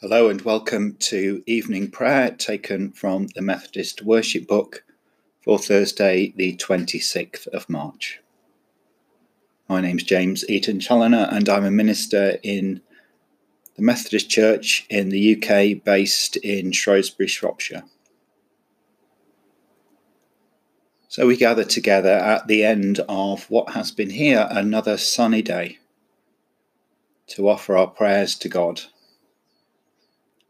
Hello and welcome to evening prayer taken from the Methodist Worship Book for Thursday, the 26th of March. My name's James Eaton Challoner and I'm a minister in the Methodist Church in the UK based in Shrewsbury, Shropshire. So we gather together at the end of what has been here another sunny day to offer our prayers to God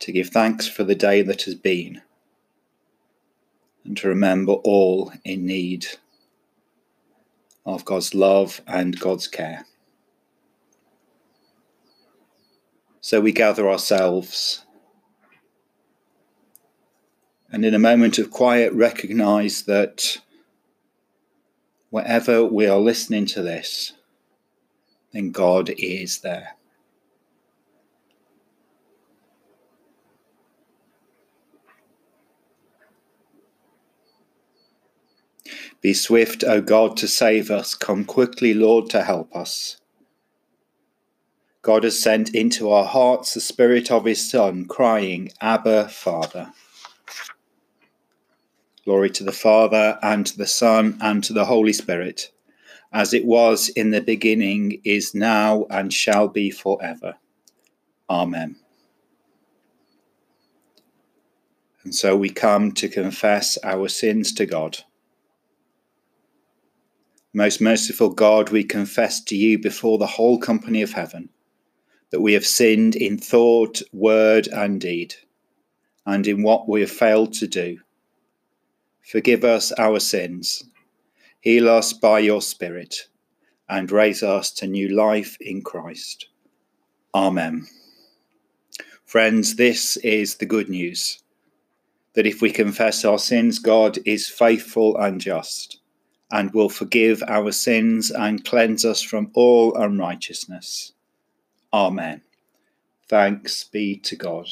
to give thanks for the day that has been, and to remember all in need of God's love and God's care. So we gather ourselves and in a moment of quiet recognize that wherever we are listening to this, then God is there. Be swift, O God, to save us. Come quickly, Lord, to help us. God has sent into our hearts the Spirit of His Son, crying, Abba, Father. Glory to the Father, and to the Son, and to the Holy Spirit, as it was in the beginning, is now, and shall be forever. Amen. And so we come to confess our sins to God. Most merciful God, we confess to you before the whole company of heaven that we have sinned in thought, word, and deed, and in what we have failed to do. Forgive us our sins, heal us by your Spirit, and raise us to new life in Christ. Amen. Friends, this is the good news that if we confess our sins, God is faithful and just and will forgive our sins and cleanse us from all unrighteousness. Amen. Thanks be to God.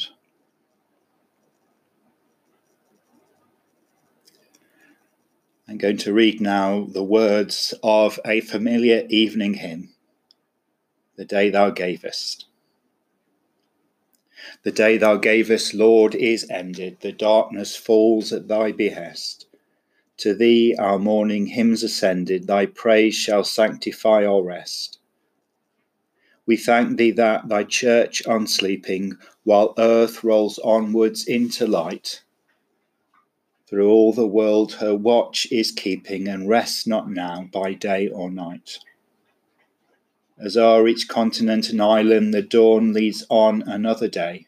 I'm going to read now the words of a familiar evening hymn, The Day Thou Gavest. The day thou gavest, Lord, is ended. The darkness falls at thy behest. To thee our morning hymns ascended, thy praise shall sanctify our rest. We thank thee that thy church unsleeping, while earth rolls onwards into light, through all the world her watch is keeping, and rests not now by day or night. As o'er each continent and island the dawn leads on another day,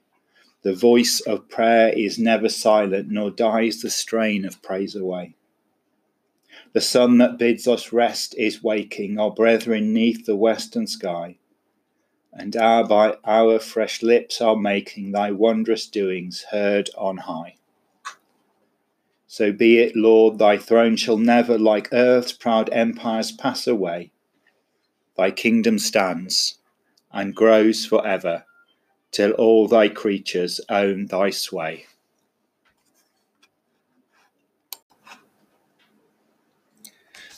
the voice of prayer is never silent, nor dies the strain of praise away. The sun that bids us rest is waking, our brethren neath the western sky. And hour by hour fresh lips are making thy wondrous doings heard on high. So be it, Lord, thy throne shall never, like earth's proud empires, pass away. Thy kingdom stands and grows for ever, till all thy creatures own thy sway.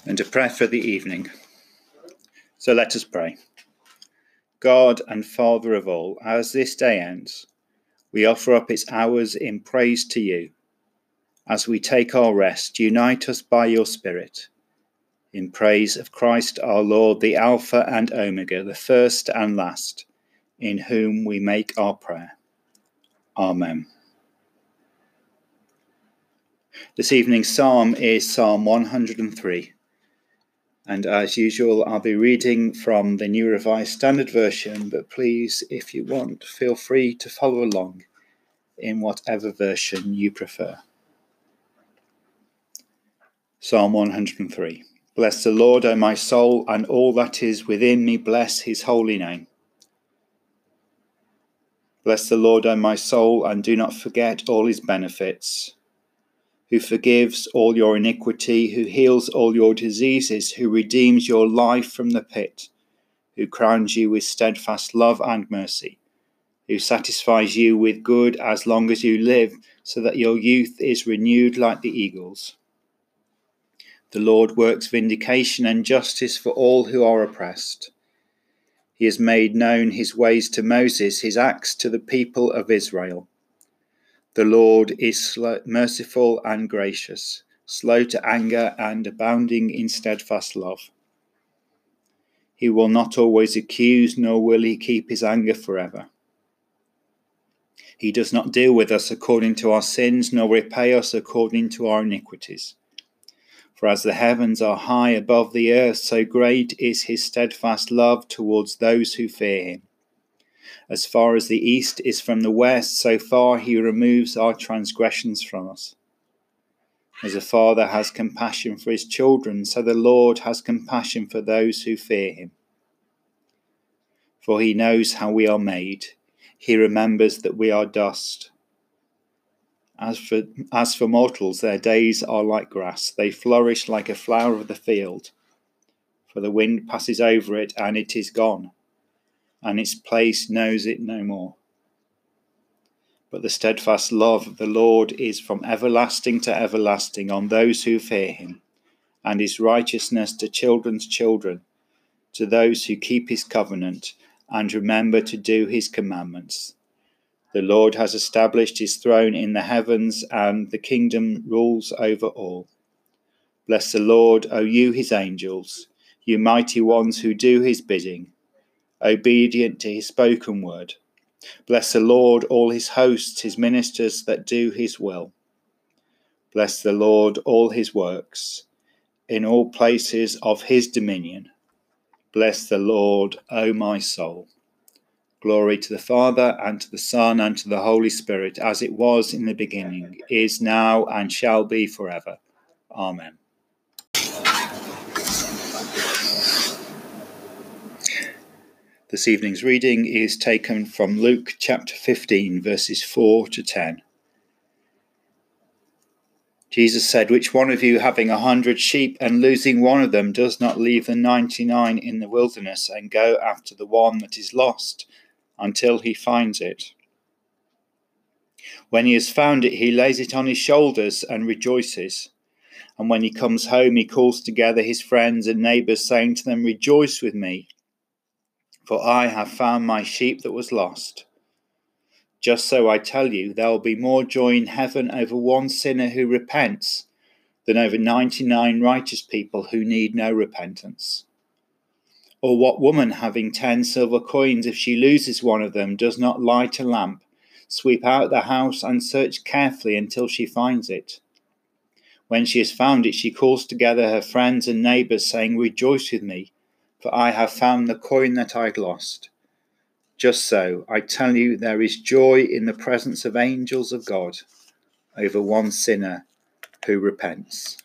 And a prayer for the evening. So let us pray. God and Father of all, as this day ends, we offer up its hours in praise to you. As we take our rest, unite us by your Spirit in praise of Christ our Lord, the Alpha and Omega, the first and last, in whom we make our prayer. Amen. This evening's psalm is Psalm 103. And as usual, I'll be reading from the New Revised Standard Version, but please, if you want, feel free to follow along in whatever version you prefer. Psalm 103 Bless the Lord, O my soul, and all that is within me, bless his holy name. Bless the Lord, O my soul, and do not forget all his benefits who forgives all your iniquity, who heals all your diseases, who redeems your life from the pit, who crowns you with steadfast love and mercy, who satisfies you with good as long as you live, so that your youth is renewed like the eagles. The Lord works vindication and justice for all who are oppressed. He has made known his ways to Moses, his acts to the people of Israel. The Lord is merciful and gracious, slow to anger and abounding in steadfast love. He will not always accuse, nor will he keep his anger forever. He does not deal with us according to our sins, nor repay us according to our iniquities. For as the heavens are high above the earth, so great is his steadfast love towards those who fear him. As far as the east is from the west, so far he removes our transgressions from us. As a father has compassion for his children, so the Lord has compassion for those who fear him. For he knows how we are made, he remembers that we are dust. As for, as for mortals, their days are like grass. They flourish like a flower of the field. For the wind passes over it, and it is gone, and its place knows it no more. But the steadfast love of the Lord is from everlasting to everlasting on those who fear him, and his righteousness to children's children, to those who keep his covenant and remember to do his commandments. The Lord has established his throne in the heavens, and the kingdom rules over all. Bless the Lord, O you his angels, you mighty ones who do his bidding, obedient to his spoken word. Bless the Lord, all his hosts, his ministers that do his will. Bless the Lord, all his works, in all places of his dominion. Bless the Lord, O my soul. Glory to the Father, and to the Son, and to the Holy Spirit, as it was in the beginning, is now, and shall be forever. Amen. This evening's reading is taken from Luke chapter 15, verses 4 to 10. Jesus said, Which one of you, having a hundred sheep and losing one of them, does not leave the ninety nine in the wilderness and go after the one that is lost? until he finds it. When he has found it, he lays it on his shoulders and rejoices. And when he comes home, he calls together his friends and neighbors, saying to them, Rejoice with me, for I have found my sheep that was lost. Just so I tell you, there will be more joy in heaven over one sinner who repents than over 99 righteous people who need no repentance. Or what woman, having ten silver coins, if she loses one of them, does not light a lamp, sweep out the house, and search carefully until she finds it? When she has found it, she calls together her friends and neighbors, saying, Rejoice with me, for I have found the coin that I had lost. Just so, I tell you, there is joy in the presence of angels of God over one sinner who repents.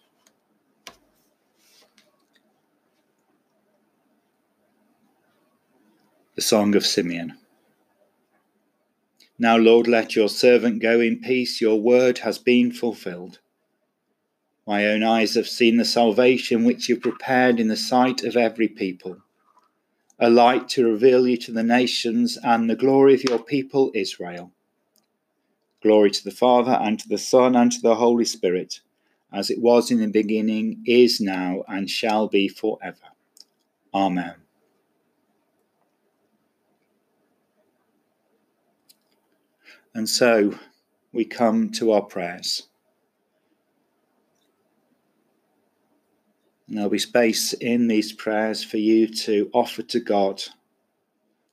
The Song of Simeon. Now, Lord, let your servant go in peace. Your word has been fulfilled. My own eyes have seen the salvation which you prepared in the sight of every people, a light to reveal you to the nations and the glory of your people Israel. Glory to the Father, and to the Son, and to the Holy Spirit, as it was in the beginning, is now, and shall be for ever. Amen. And so we come to our prayers. And there'll be space in these prayers for you to offer to God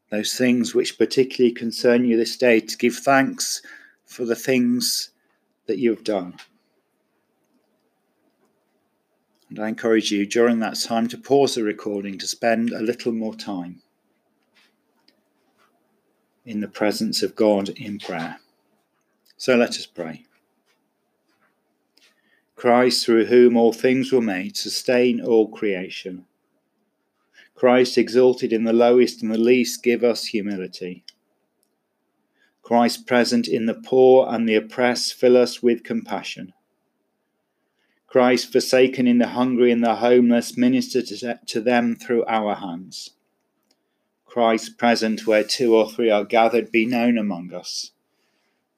those things which particularly concern you this day, to give thanks for the things that you have done. And I encourage you during that time to pause the recording to spend a little more time in the presence of God in prayer. So let us pray. Christ, through whom all things were made, sustain all creation. Christ, exalted in the lowest and the least, give us humility. Christ, present in the poor and the oppressed, fill us with compassion. Christ, forsaken in the hungry and the homeless, minister to them through our hands. Christ present where two or three are gathered, be known among us.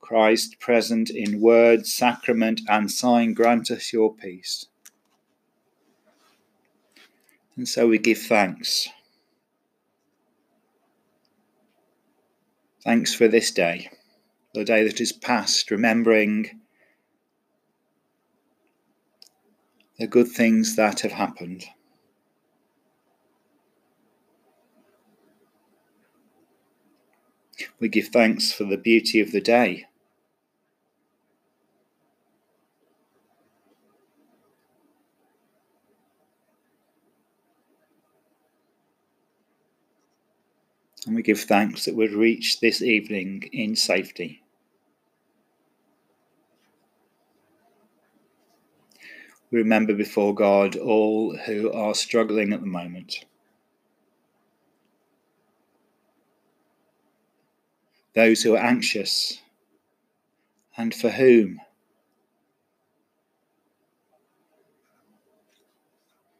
Christ present in word, sacrament, and sign, grant us your peace. And so we give thanks Thanks for this day, the day that is past, remembering the good things that have happened. We give thanks for the beauty of the day. And we give thanks that we've reached this evening in safety. We remember before God all who are struggling at the moment. Those who are anxious and for whom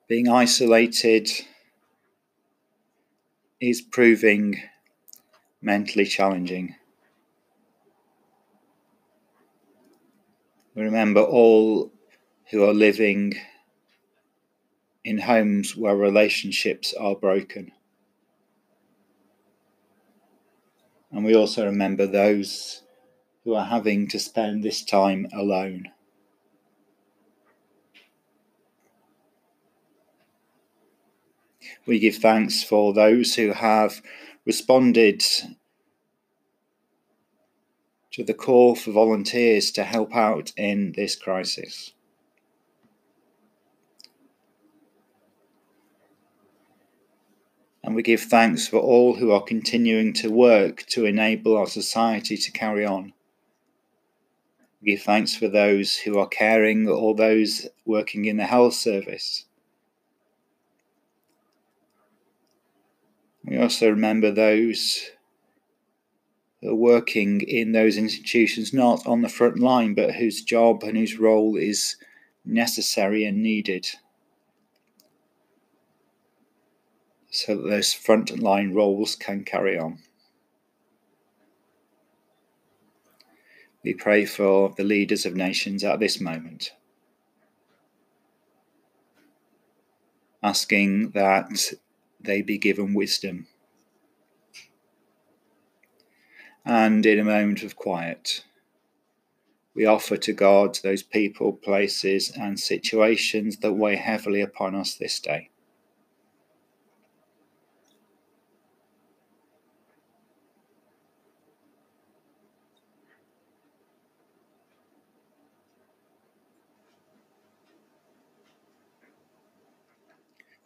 being isolated is proving mentally challenging. We remember all who are living in homes where relationships are broken. And we also remember those who are having to spend this time alone. We give thanks for those who have responded to the call for volunteers to help out in this crisis. And we give thanks for all who are continuing to work to enable our society to carry on. We give thanks for those who are caring or those working in the health service. We also remember those are working in those institutions not on the front line, but whose job and whose role is necessary and needed. So that those front line roles can carry on. We pray for the leaders of nations at this moment, asking that they be given wisdom. And in a moment of quiet, we offer to God those people, places, and situations that weigh heavily upon us this day.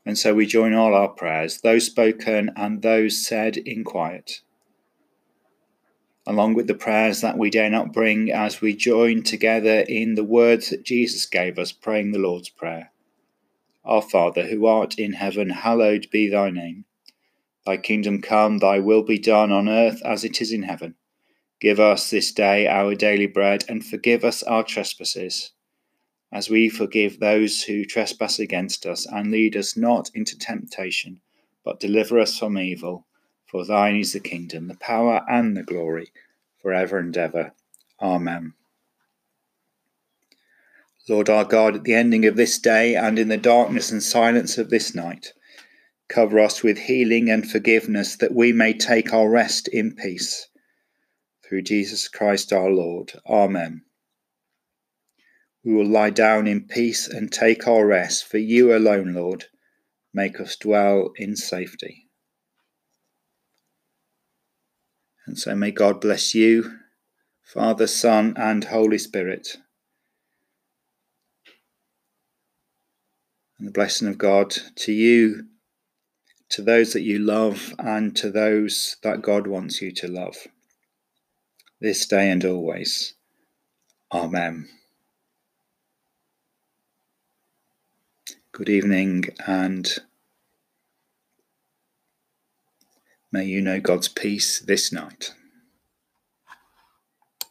And so we join all our prayers, those spoken and those said in quiet, along with the prayers that we dare not bring as we join together in the words that Jesus gave us, praying the Lord's Prayer. Our Father, who art in heaven, hallowed be thy name. Thy kingdom come, thy will be done on earth as it is in heaven. Give us this day our daily bread, and forgive us our trespasses as we forgive those who trespass against us, and lead us not into temptation, but deliver us from evil. For thine is the kingdom, the power, and the glory, for ever and ever. Amen. Lord our God, at the ending of this day and in the darkness and silence of this night, cover us with healing and forgiveness that we may take our rest in peace. Through Jesus Christ our Lord. Amen. We will lie down in peace and take our rest, for you alone, Lord, make us dwell in safety. And so may God bless you, Father, Son, and Holy Spirit. And the blessing of God to you, to those that you love, and to those that God wants you to love, this day and always. Amen. Good evening, and may you know God's peace this night.